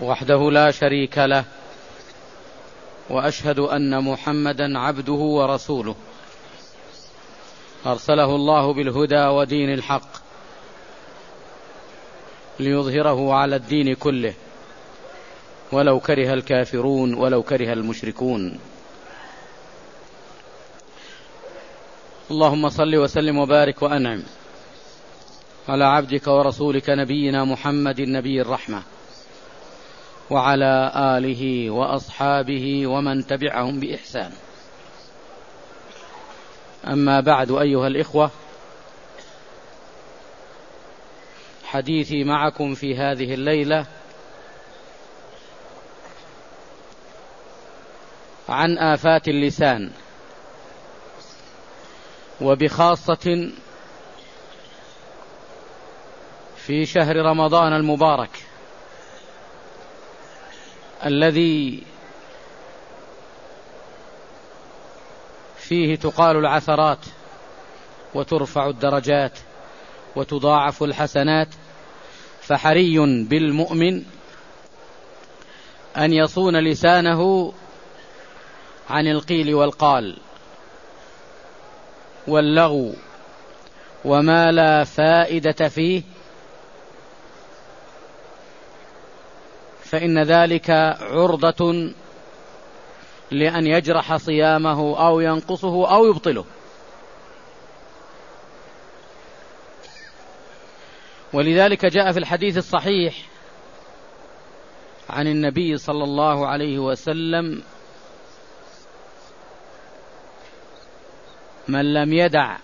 وحده لا شريك له وأشهد أن محمدا عبده ورسوله. أرسله الله بالهدى ودين الحق ليظهره على الدين كله. ولو كره الكافرون ولو كره المشركون. اللهم صل وسلم وبارك وأنعم على عبدك ورسولك نبينا محمد نبي الرحمة. وعلى آله وأصحابه ومن تبعهم بإحسان. أما بعد أيها الإخوة حديثي معكم في هذه الليلة عن آفات اللسان وبخاصة في شهر رمضان المبارك. الذي فيه تقال العثرات وترفع الدرجات وتضاعف الحسنات فحري بالمؤمن أن يصون لسانه عن القيل والقال واللغو وما لا فائدة فيه فإن ذلك عرضة لأن يجرح صيامه أو ينقصه أو يبطله. ولذلك جاء في الحديث الصحيح عن النبي صلى الله عليه وسلم من لم يدع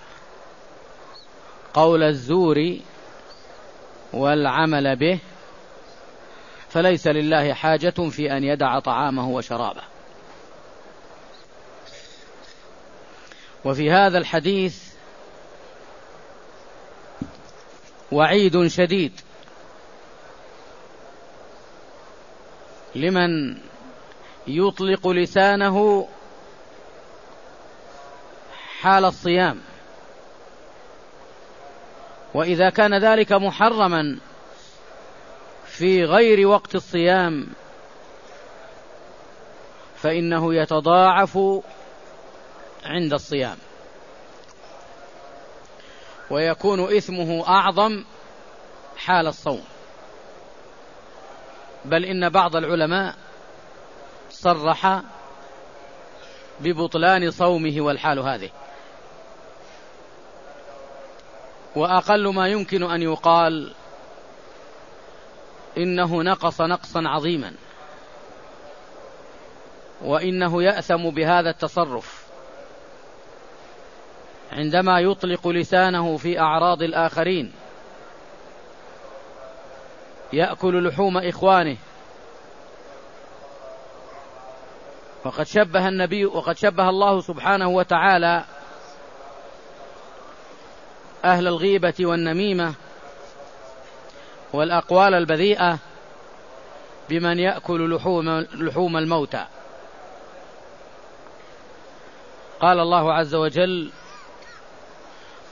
قول الزور والعمل به فليس لله حاجة في أن يدع طعامه وشرابه. وفي هذا الحديث وعيد شديد لمن يطلق لسانه حال الصيام. وإذا كان ذلك محرما في غير وقت الصيام. فإنه يتضاعف عند الصيام. ويكون إثمه أعظم حال الصوم. بل إن بعض العلماء صرح ببطلان صومه والحال هذه. وأقل ما يمكن أن يقال إنه نقص نقصا عظيما. وإنه يأثم بهذا التصرف. عندما يطلق لسانه في أعراض الآخرين يأكل لحوم إخوانه. وقد شبه النبي وقد شبه الله سبحانه وتعالى أهل الغيبة والنميمة والأقوال البذيئة بمن يأكل لحوم, لحوم الموتى. قال الله عز وجل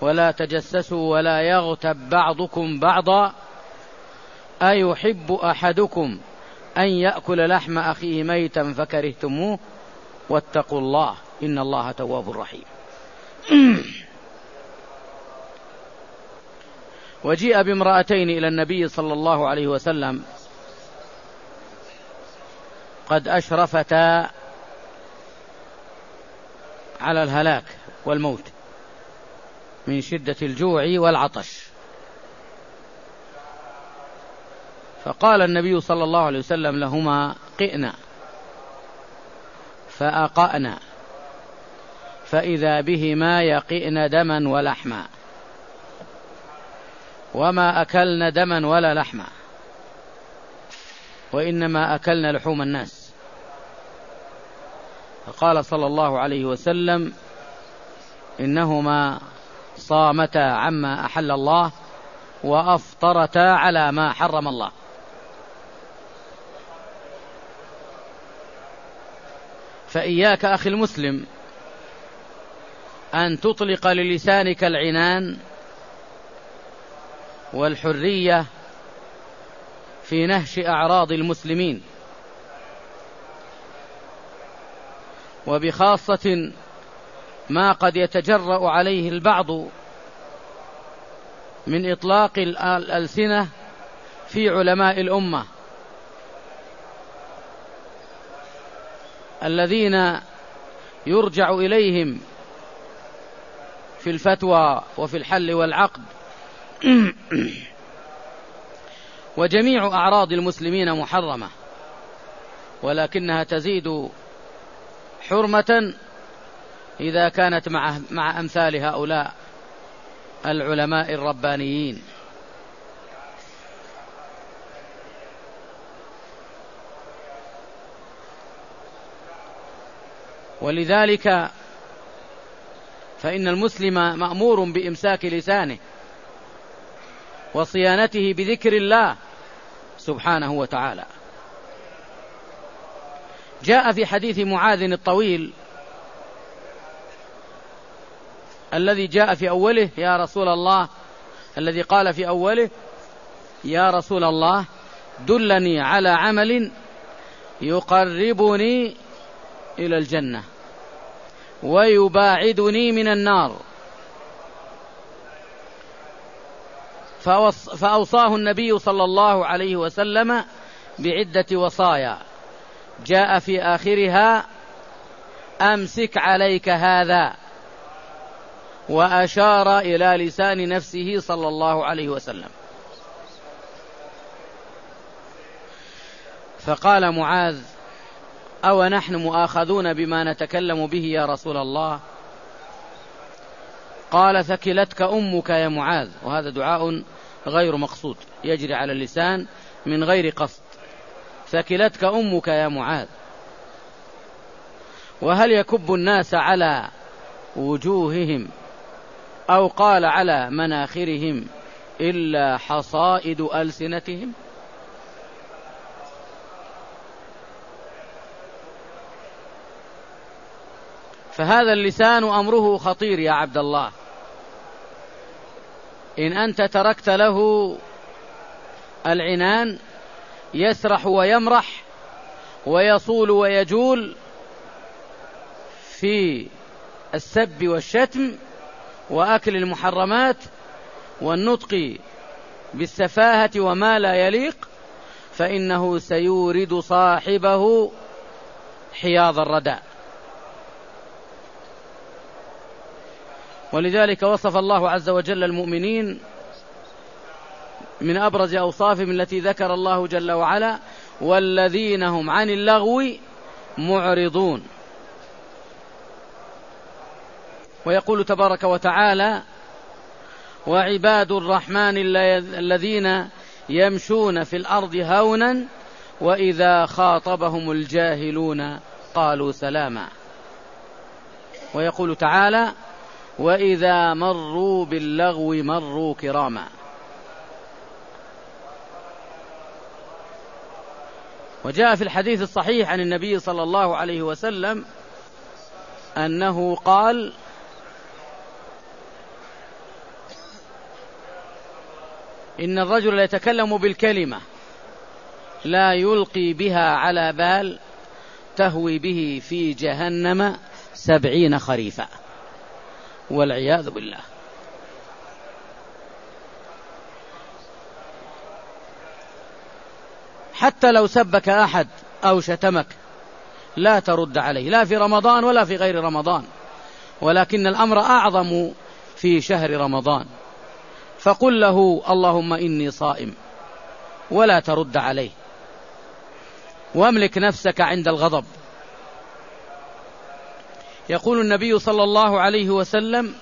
ولا تجسسوا ولا يغتب بعضكم بعضا أيحب أحدكم أن يأكل لحم أخيه ميتا فكرهتموه؟ واتقوا الله إن الله تواب رحيم. وجيء بامرأتين إلى النبي صلى الله عليه وسلم. قد أشرفتا على الهلاك والموت من شدة الجوع والعطش. فقال النبي صلى الله عليه وسلم لهما قئنا فأقأنا فإذا بهما يقئن دما ولحما. وما أكلن دما ولا لحما. وإنما أكلن لحوم الناس. فقال صلى الله عليه وسلم إنهما صامتا عما أحل الله وأفطرتا على ما حرم الله. فإياك أخي المسلم أن تطلق للسانك العنان والحرية في نهش أعراض المسلمين. وبخاصة ما قد يتجرأ عليه البعض من إطلاق الألسنة في علماء الأمة الذين يرجع إليهم في الفتوى وفي الحل والعقد. وجميع أعراض المسلمين محرمة ولكنها تزيد حرمة إذا كانت مع مع أمثال هؤلاء العلماء الربانيين. ولذلك فإن المسلم مأمور بإمساك لسانه. وصيانته بذكر الله سبحانه وتعالى. جاء في حديث معاذ الطويل الذي جاء في أوله يا رسول الله الذي قال في أوله يا رسول الله دلني على عمل يقربني إلى الجنة ويباعدني من النار. فأوصاه النبي صلى الله عليه وسلم بعدة وصايا. جاء في آخرها أمسك عليك هذا. وأشار إلى لسان نفسه صلى الله عليه وسلم. فقال معاذ أو نحن مؤاخذون بما نتكلم به يا رسول الله؟ قال ثكلتك أمك يا معاذ. وهذا دعاء غير مقصود يجري على اللسان من غير قصد. ثكلتك أمك يا معاذ. وهل يكب الناس على وجوههم أو قال على مناخرهم إلا حصائد ألسنتهم؟ فهذا اللسان أمره خطير يا عبد الله. إن أنت تركت له العنان يسرح ويمرح ويصول ويجول في السب والشتم وأكل المحرمات والنطق بالسفاهة وما لا يليق فإنه سيورد صاحبه حياض الردى ولذلك وصف الله عز وجل المؤمنين من أبرز أوصافهم التي ذكر الله جل وعلا والذين هم عن اللغو معرضون. ويقول تبارك وتعالى وعباد الرحمن الذين يمشون في الأرض هونا وإذا خاطبهم الجاهلون قالوا سلاما. ويقول تعالى وإذا مروا باللغو مروا كراما. وجاء في الحديث الصحيح عن النبي صلى الله عليه وسلم أنه قال إن الرجل يتكلم بالكلمة لا يلقي بها على بال تهوي به في جهنم سبعين خريفا. والعياذ بالله. حتى لو سبك أحد أو شتمك لا ترد عليه لا في رمضان ولا في غير رمضان. ولكن الأمر أعظم في شهر رمضان. فقل له اللهم إني صائم ولا ترد عليه. واملك نفسك عند الغضب. يقول النبي صلى الله عليه وسلم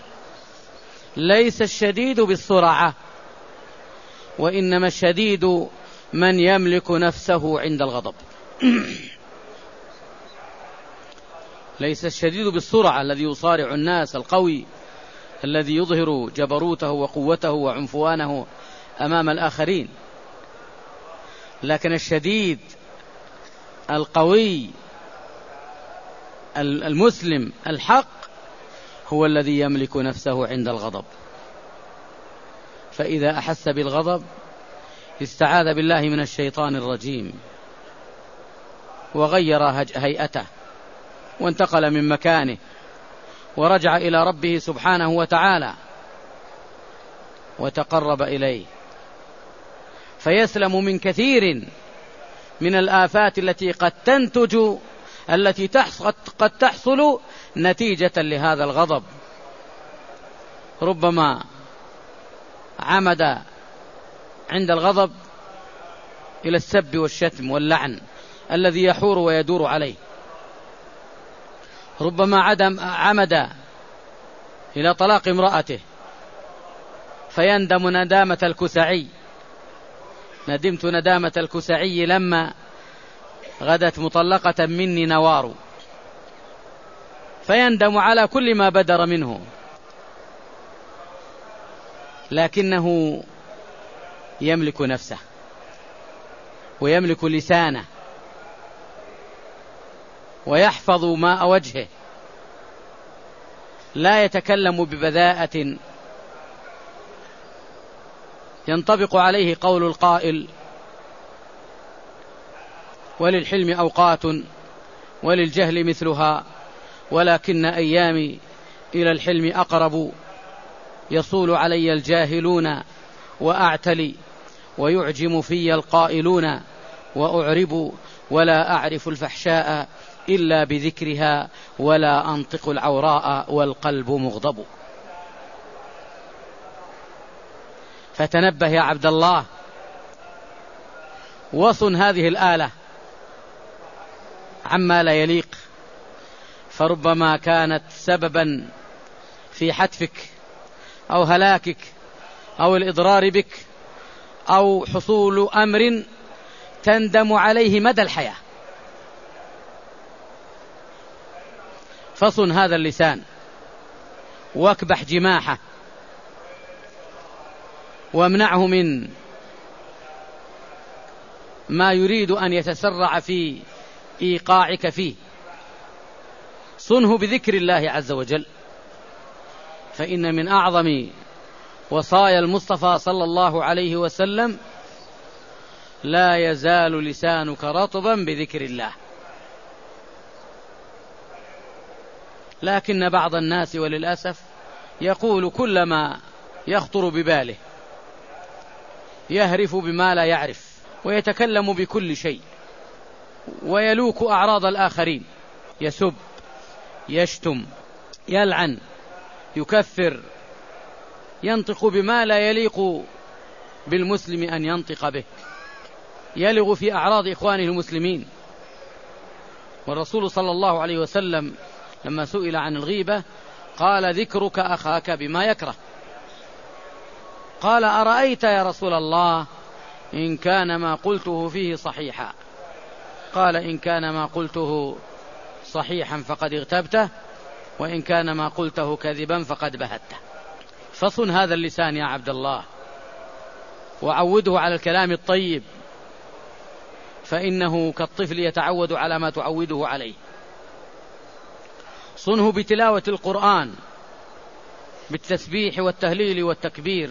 ليس الشديد بالسرعة وإنما الشديد من يملك نفسه عند الغضب. ليس الشديد بالسرعة الذي يصارع الناس القوي الذي يظهر جبروته وقوته وعنفوانه أمام الآخرين. لكن الشديد القوي المسلم الحق هو الذي يملك نفسه عند الغضب. فإذا أحس بالغضب استعاذ بالله من الشيطان الرجيم. وغير هيئته وانتقل من مكانه ورجع إلى ربه سبحانه وتعالى وتقرب إليه. فيسلم من كثير من الآفات التي قد تنتج التي قد تحصل نتيجة لهذا الغضب. ربما عمد عند الغضب إلى السب والشتم واللعن الذي يحور ويدور عليه. ربما عدم عمد إلى طلاق امرأته. فيندم ندامة الكسعي. ندمت ندامة الكسعي لما غدت مطلقة مني نوار. فيندم على كل ما بدر منه. لكنه يملك نفسه. ويملك لسانه. ويحفظ ماء وجهه. لا يتكلم ببذاءة. ينطبق عليه قول القائل وللحلم أوقات وللجهل مثلها ولكن أيامي إلى الحلم أقرب. يصول علي الجاهلون وأعتلي ويعجم في القائلون وأعرب ولا أعرف الفحشاء إلا بذكرها ولا أنطق العوراء والقلب مغضب. فتنبه يا عبد الله وصن هذه الآلة. عما لا يليق فربما كانت سببا في حتفك أو هلاكك أو الإضرار بك أو حصول أمر تندم عليه مدى الحياة. فصن هذا اللسان واكبح جماحه وامنعه من ما يريد أن يتسرع في إيقاعك فيه. صنه بذكر الله عز وجل. فإن من أعظم وصايا المصطفى صلى الله عليه وسلم لا يزال لسانك رطبا بذكر الله. لكن بعض الناس وللأسف يقول كل ما يخطر بباله يهرف بما لا يعرف ويتكلم بكل شيء. ويلوك أعراض الآخرين. يسب يشتم يلعن يكفر ينطق بما لا يليق بالمسلم أن ينطق به. يلغ في أعراض إخوانه المسلمين. والرسول صلى الله عليه وسلم لما سئل عن الغيبة قال ذكرك أخاك بما يكره. قال أرأيت يا رسول الله إن كان ما قلته فيه صحيحا. قال إن كان ما قلته صحيحا فقد اغتبته وإن كان ما قلته كذبا فقد بهته. فصن هذا اللسان يا عبد الله وعوده على الكلام الطيب فإنه كالطفل يتعود على ما تعوده عليه. صنه بتلاوة القرآن بالتسبيح والتهليل والتكبير.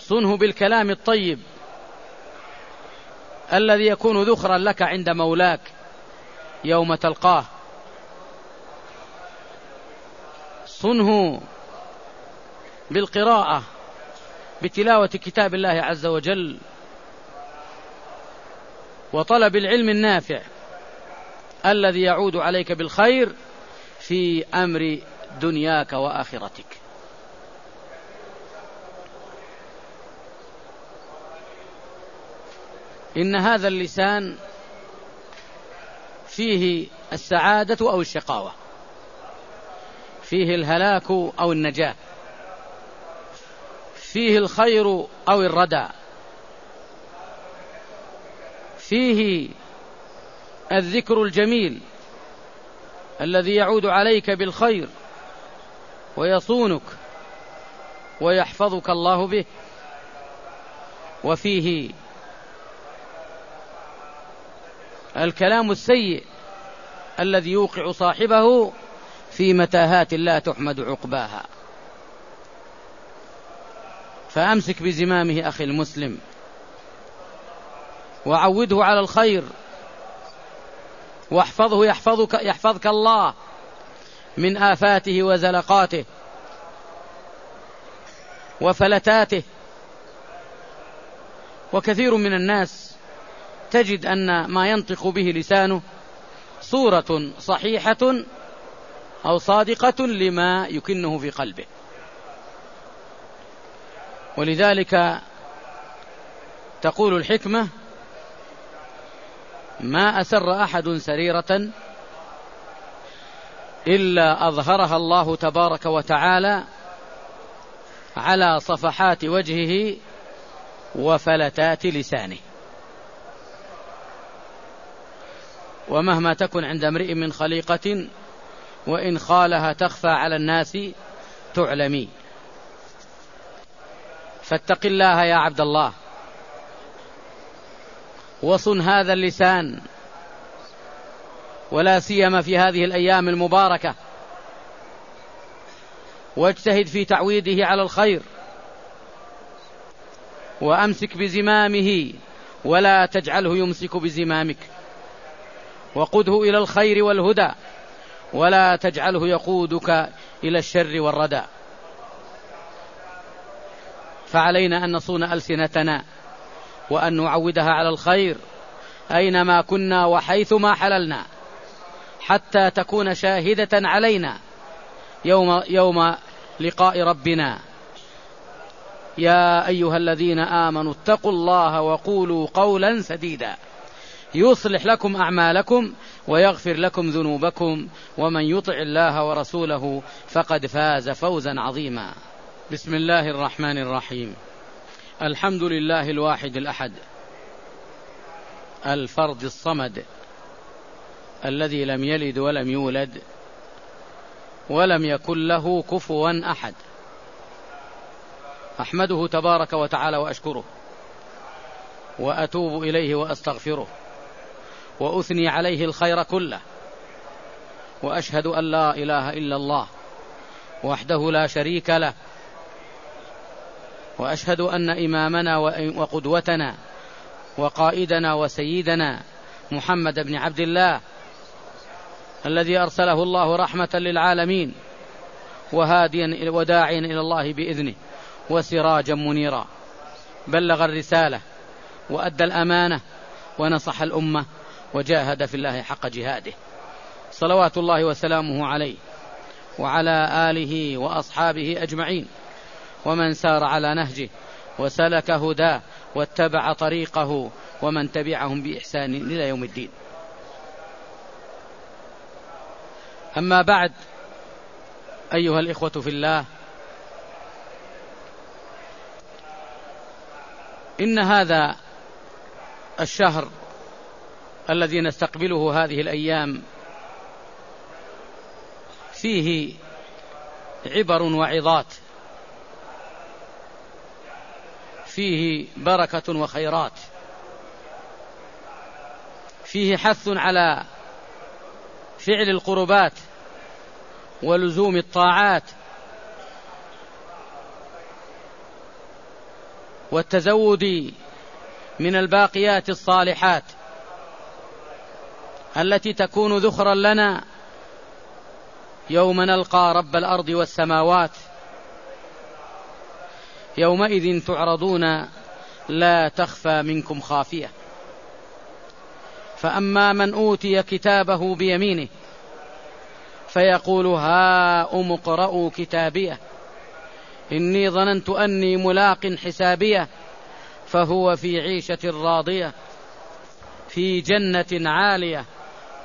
صنه بالكلام الطيب الذي يكون ذخرا لك عند مولاك يوم تلقاه. صنه بالقراءة بتلاوة كتاب الله عز وجل وطلب العلم النافع الذي يعود عليك بالخير في أمر دنياك وآخرتك. إن هذا اللسان فيه السعادة أو الشقاوة. فيه الهلاك أو النجاة. فيه الخير أو الردى. فيه الذكر الجميل الذي يعود عليك بالخير ويصونك ويحفظك الله به. وفيه الكلام السيء الذي يوقع صاحبه في متاهات لا تحمد عقباها. فأمسك بزمامه أخي المسلم وعوده على الخير واحفظه يحفظك يحفظك الله من آفاته وزلقاته وفلتاته. وكثير من الناس تجد أن ما ينطق به لسانه صورة صحيحة أو صادقة لما يكنه في قلبه. ولذلك تقول الحكمة ما أسر أحد سريرة إلا أظهرها الله تبارك وتعالى على صفحات وجهه وفلتات لسانه. ومهما تكن عند امرئ من خليقة وإن خالها تخفى على الناس تعلمي. فاتق الله يا عبد الله. وصن هذا اللسان. ولا سيما في هذه الأيام المباركة. واجتهد في تعويده على الخير. وأمسك بزمامه. ولا تجعله يمسك بزمامك. وقده إلى الخير والهدى ولا تجعله يقودك إلى الشر والردى. فعلينا أن نصون ألسنتنا وأن نعودها على الخير أينما كنا وحيثما حللنا حتى تكون شاهدة علينا يوم يوم لقاء ربنا. يا أيها الذين آمنوا اتقوا الله وقولوا قولا سديدا. يصلح لكم أعمالكم ويغفر لكم ذنوبكم ومن يطع الله ورسوله فقد فاز فوزا عظيما. بسم الله الرحمن الرحيم. الحمد لله الواحد الأحد. الفرد الصمد. الذي لم يلد ولم يولد. ولم يكن له كفوا أحد. أحمده تبارك وتعالى وأشكره. وأتوب إليه وأستغفره. وأثني عليه الخير كله. وأشهد أن لا إله إلا الله وحده لا شريك له. وأشهد أن إمامنا وقدوتنا وقائدنا وسيدنا محمد بن عبد الله الذي أرسله الله رحمة للعالمين وهاديا وداعيا إلى الله بإذنه وسراجا منيرا. بلغ الرسالة وأدى الأمانة ونصح الأمة وجاهد في الله حق جهاده. صلوات الله وسلامه عليه وعلى آله وأصحابه أجمعين. ومن سار على نهجه وسلك هداه واتبع طريقه ومن تبعهم بإحسان إلى يوم الدين. أما بعد أيها الإخوة في الله إن هذا الشهر الذي نستقبله هذه الأيام فيه عبر وعظات فيه بركة وخيرات فيه حث على فعل القربات ولزوم الطاعات والتزود من الباقيات الصالحات. التي تكون ذخرا لنا. يوم نلقى رب الأرض والسماوات. يومئذ تعرضون لا تخفى منكم خافية. فأما من أوتي كتابه بيمينه فيقول هاؤم اقرءوا كتابيه. إني ظننت أني ملاق حسابيه فهو في عيشة راضية في جنة عالية.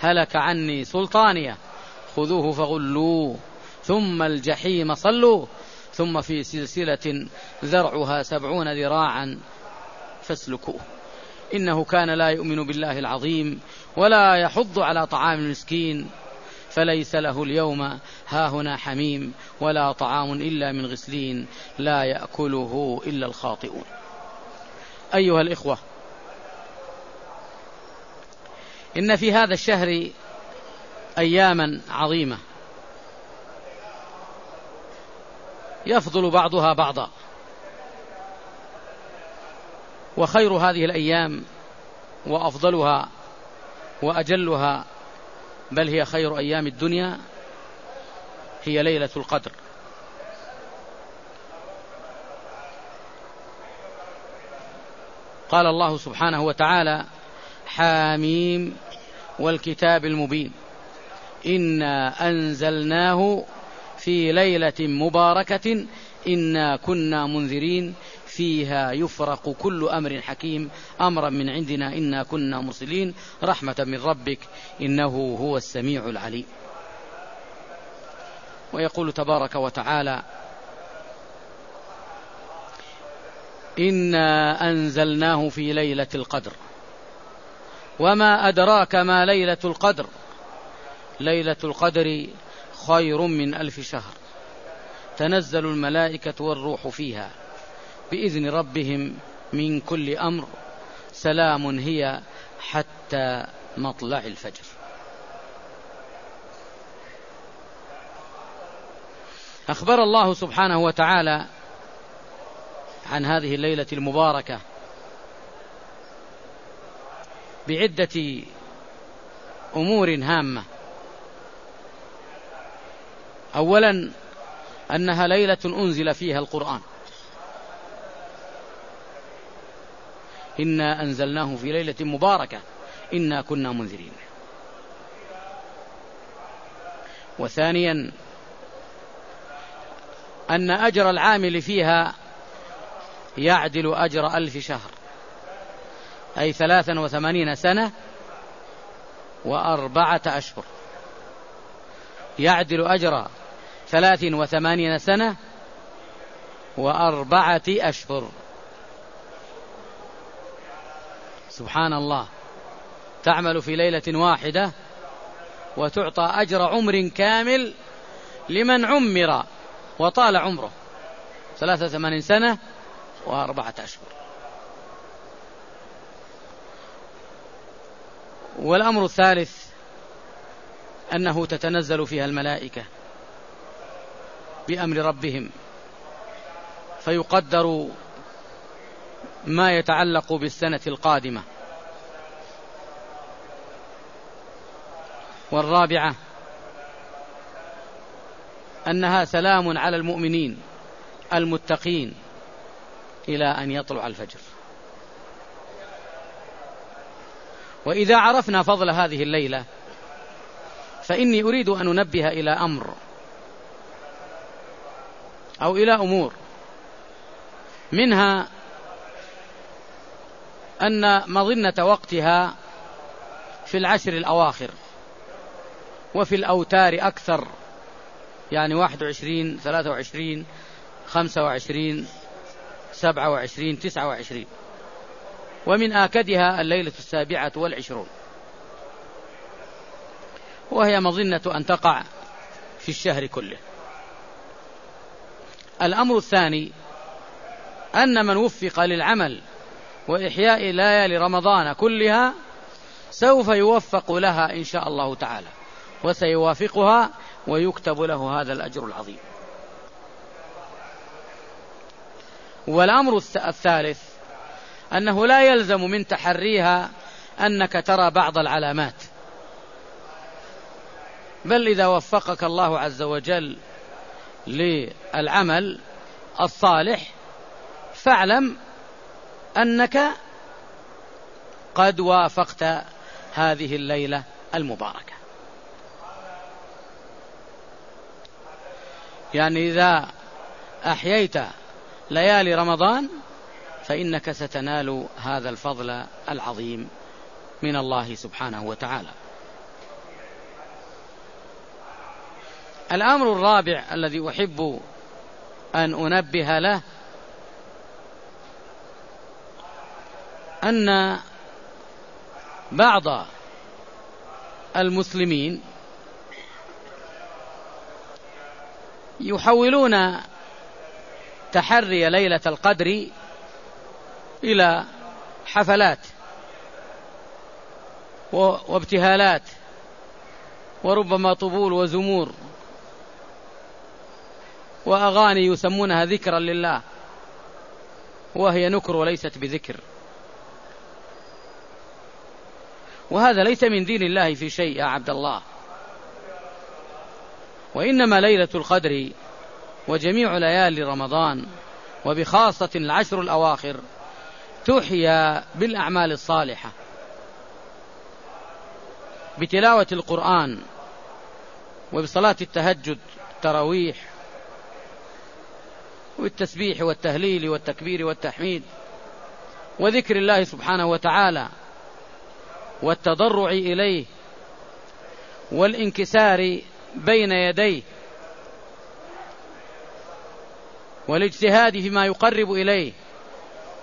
هلك عني سلطانية خذوه فغلوه. ثم الجحيم صلوا. ثم في سلسلة ذرعها سبعون ذراعا فاسلكوه. إنه كان لا يؤمن بالله العظيم ولا يحض على طعام المسكين. فليس له اليوم هاهنا حميم ولا طعام إلا من غسلين لا يأكله إلا الخاطئون. أيها الإخوة إن في هذا الشهر أياما عظيمة. يفضل بعضها بعضا. وخير هذه الأيام وأفضلها وأجلها بل هي خير أيام الدنيا هي ليلة القدر. قال الله سبحانه وتعالى حاميم والكتاب المبين. إنا أنزلناه في ليلة مباركة. إنا كنا منذرين. فيها يفرق كل أمر حكيم. أمرا من عندنا. إنا كنا مرسلين. رحمة من ربك. إنه هو السميع العليم. ويقول تبارك وتعالى إنا أنزلناه في ليلة القدر. وما أدراك ما ليلة القدر. ليلة القدر خير من ألف شهر. تنزل الملائكة والروح فيها بإذن ربهم من كل أمر. سلام هي حتى مطلع الفجر. أخبر الله سبحانه وتعالى عن هذه الليلة المباركة. بعدة أمور هامة. أولا أنها ليلة أنزل فيها القرآن. إنا أنزلناه في ليلة مباركة. إنا كنا منذرين. وثانيا أن أجر العامل فيها يعدل أجر ألف شهر. أي ثلاثا وثمانين سنة وأربعة أشهر. يعدل أجر ثلاث وثمانين سنة وأربعة أشهر. سبحان الله. تعمل في ليلة واحدة وتعطى أجر عمر كامل لمن عمر وطال عمره. ثلاثة ثمانين سنة وأربعة أشهر. والأمر الثالث أنه تتنزل فيها الملائكة بأمر ربهم فيقدر ما يتعلق بالسنة القادمة. والرابعة أنها سلام على المؤمنين المتقين إلى أن يطلع الفجر. وإذا عرفنا فضل هذه الليلة فإني أريد أن أنبه إلى أمر أو إلى أمور منها أن مظنة وقتها في العشر الأواخر وفي الأوتار أكثر يعني 21 23 25 27 29 ومن آكدها الليلة السابعة والعشرون. وهي مظنة أن تقع في الشهر كله. الأمر الثاني أن من وفق للعمل وإحياء ليالي رمضان كلها سوف يوفق لها إن شاء الله تعالى وسيوافقها ويكتب له هذا الأجر العظيم. والأمر الثالث أنه لا يلزم من تحريها أنك ترى بعض العلامات. بل إذا وفقك الله عز وجل للعمل الصالح فاعلم أنك قد وافقت هذه الليلة المباركة. يعني إذا أحييت ليالي رمضان فإنك ستنال هذا الفضل العظيم من الله سبحانه وتعالى. الأمر الرابع الذي أحب أن أنبه له أن بعض المسلمين يحولون تحري ليلة القدر إلى حفلات وابتهالات وربما طبول وزمور وأغاني يسمونها ذكرا لله وهي نكر وليست بذكر. وهذا ليس من دين الله في شيء يا عبد الله. وإنما ليلة القدر وجميع ليالي رمضان وبخاصة العشر الأواخر تحيا بالأعمال الصالحة. بتلاوة القرآن وبصلاة التهجد التراويح والتسبيح والتهليل والتكبير والتحميد وذكر الله سبحانه وتعالى والتضرع إليه والانكسار بين يديه والاجتهاد فيما يقرب إليه.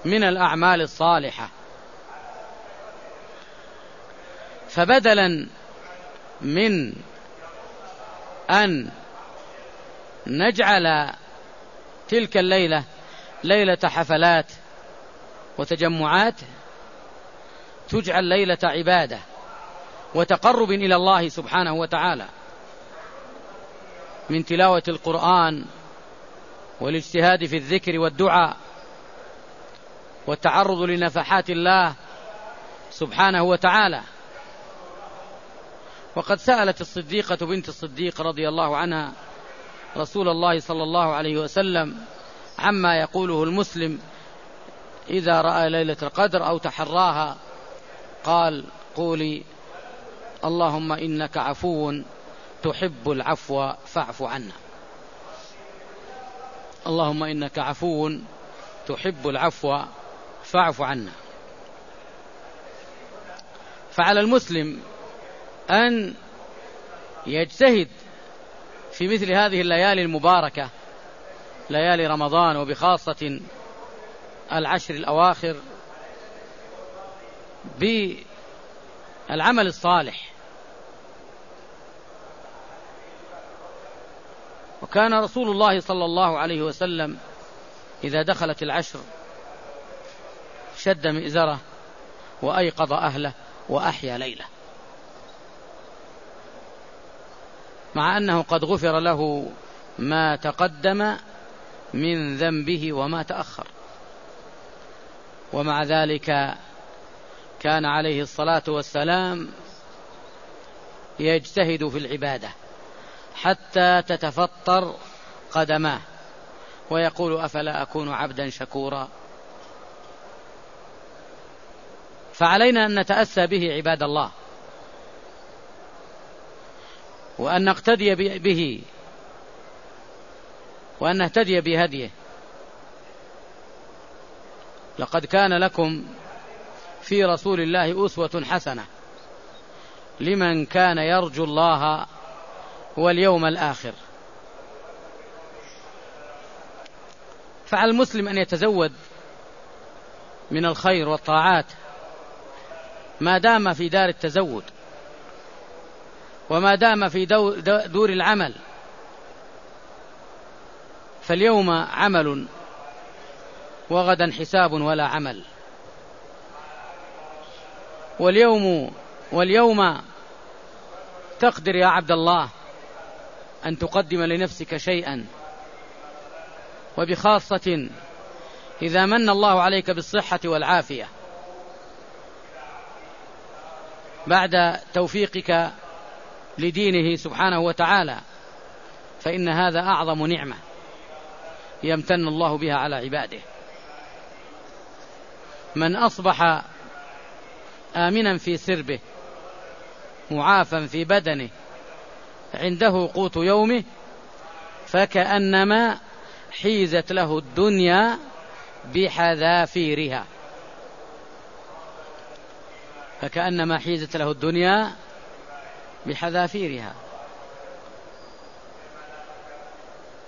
من الأعمال الصالحة. فبدلا من أن نجعل تلك الليلة ليلة حفلات وتجمعات تجعل ليلة عبادة وتقرب إلى الله سبحانه وتعالى من تلاوة القرآن والاجتهاد في الذكر والدعاء. والتعرض لنفحات الله سبحانه وتعالى. وقد سألت الصديقة بنت الصديق رضي الله عنها رسول الله صلى الله عليه وسلم عما يقوله المسلم إذا رأى ليلة القدر أو تحراها قال قولي اللهم إنك عفو تحب العفو فاعف عنا اللهم إنك عفو تحب العفو فاعف عنا. فعلى المسلم أن يجتهد في مثل هذه الليالي المباركة ليالي رمضان وبخاصة العشر الأواخر بالعمل الصالح. وكان رسول الله صلى الله عليه وسلم إذا دخلت العشر شد مئزره وأيقظ أهله وأحيا ليله. مع أنه قد غفر له ما تقدم من ذنبه وما تأخر. ومع ذلك كان عليه الصلاة والسلام يجتهد في العبادة حتى تتفطر قدماه ويقول أفلا أكون عبدا شكورا؟ فعلينا أن نتأسى به عباد الله. وأن نقتدي به. وأن نهتدي بهديه. لقد كان لكم في رسول الله أسوة حسنة. لمن كان يرجو الله واليوم الآخر. فعلى المسلم أن يتزود من الخير والطاعات. ما دام في دار التزود وما دام في دور العمل فاليوم عمل وغدا حساب ولا عمل. واليوم واليوم تقدر يا عبد الله أن تقدم لنفسك شيئا وبخاصة إذا من الله عليك بالصحة والعافية. بعد توفيقك لدينه سبحانه وتعالى فإن هذا أعظم نعمة يمتن الله بها على عباده. من أصبح آمنا في سربه معافا في بدنه عنده قوت يومه فكأنما حيزت له الدنيا بحذافيرها. فكأنما حيزت له الدنيا بحذافيرها.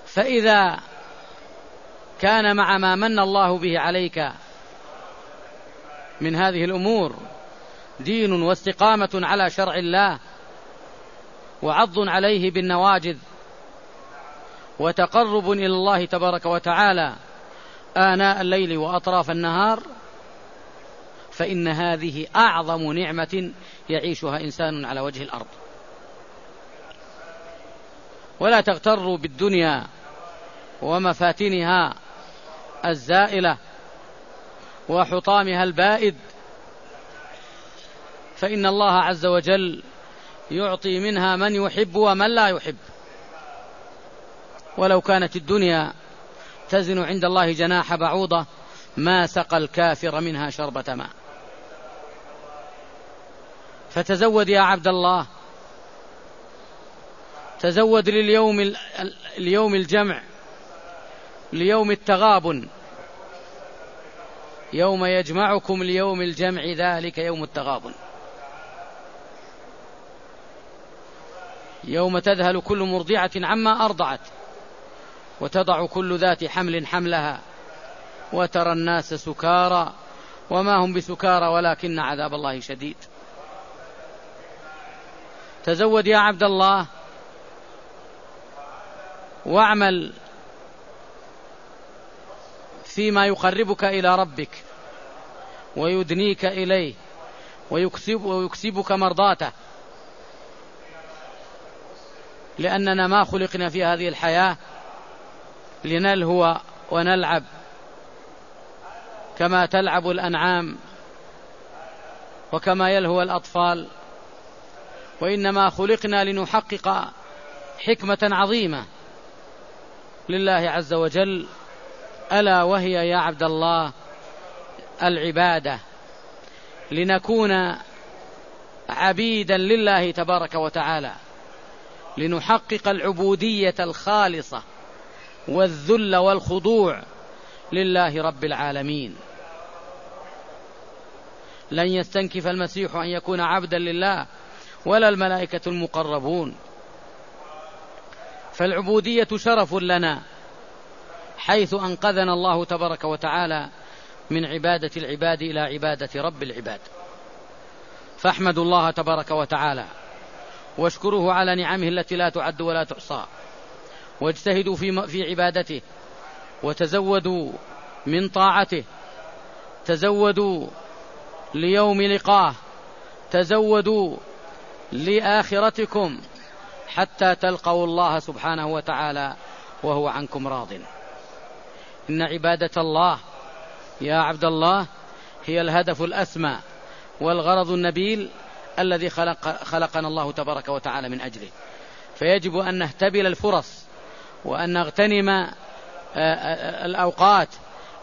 فإذا كان مع ما من الله به عليك من هذه الأمور دين واستقامة على شرع الله وعض عليه بالنواجذ وتقرب إلى الله تبارك وتعالى آناء الليل وأطراف النهار فإن هذه أعظم نعمة يعيشها إنسان على وجه الأرض. ولا تغتروا بالدنيا ومفاتنها الزائلة وحطامها البائد. فإن الله عز وجل يعطي منها من يحب ومن لا يحب. ولو كانت الدنيا تزن عند الله جناح بعوضة ما سقى الكافر منها شربة ماء. فتزود يا عبد الله. تزود لليوم اليوم الجمع. ليوم التغابن. يوم يجمعكم ليوم الجمع ذلك يوم التغابن. يوم تذهل كل مرضعة عما أرضعت. وتضع كل ذات حمل حملها. وترى الناس سكارى. وما هم بسكارى ولكن عذاب الله شديد. تزود يا عبد الله واعمل فيما يقربك إلى ربك ويدنيك إليه ويكسب ويكسبك مرضاته. لأننا ما خلقنا في هذه الحياة لنلهو ونلعب كما تلعب الأنعام وكما يلهو الأطفال. وإنما خلقنا لنحقق حكمة عظيمة. لله عز وجل ألا وهي يا عبد الله العبادة. لنكون عبيدا لله تبارك وتعالى. لنحقق العبودية الخالصة والذل والخضوع لله رب العالمين. لن يستنكف المسيح أن يكون عبدا لله. ولا الملائكة المقربون. فالعبودية شرف لنا حيث أنقذنا الله تبارك وتعالى من عبادة العباد إلى عبادة رب العباد. فاحمدوا الله تبارك وتعالى واشكروه على نعمه التي لا تعد ولا تحصى واجتهدوا في في عبادته وتزودوا من طاعته تزودوا ليوم لقاه تزودوا لآخرتكم حتى تلقوا الله سبحانه وتعالى وهو عنكم راضٍ. إن عبادة الله يا عبد الله هي الهدف الأسمى والغرض النبيل الذي خلق خلقنا الله تبارك وتعالى من أجله. فيجب أن نهتبل الفرص وأن نغتنم آه، آه، الأوقات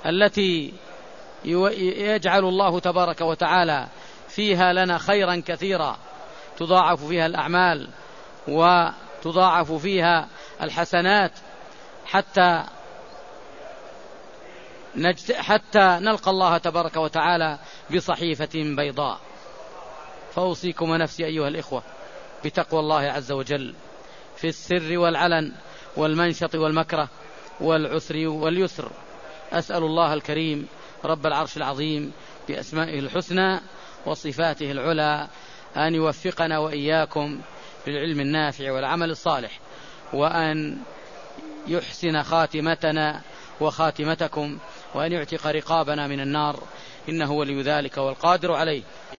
التي يجعل الله تبارك وتعالى فيها لنا خيرا كثيرا. تضاعف فيها الأعمال وتضاعف فيها الحسنات حتى حتى نلقى الله تبارك وتعالى بصحيفة بيضاء. فأوصيكم ونفسي أيها الإخوة بتقوى الله عز وجل في السر والعلن والمنشط والمكره والعسر واليسر. أسأل الله الكريم رب العرش العظيم بأسمائه الحسنى وصفاته العلى أن يوفقنا وإياكم للعلم النافع والعمل الصالح وأن يحسن خاتمتنا وخاتمتكم وأن يعتق رقابنا من النار. إنه ولي ذلك والقادر عليه.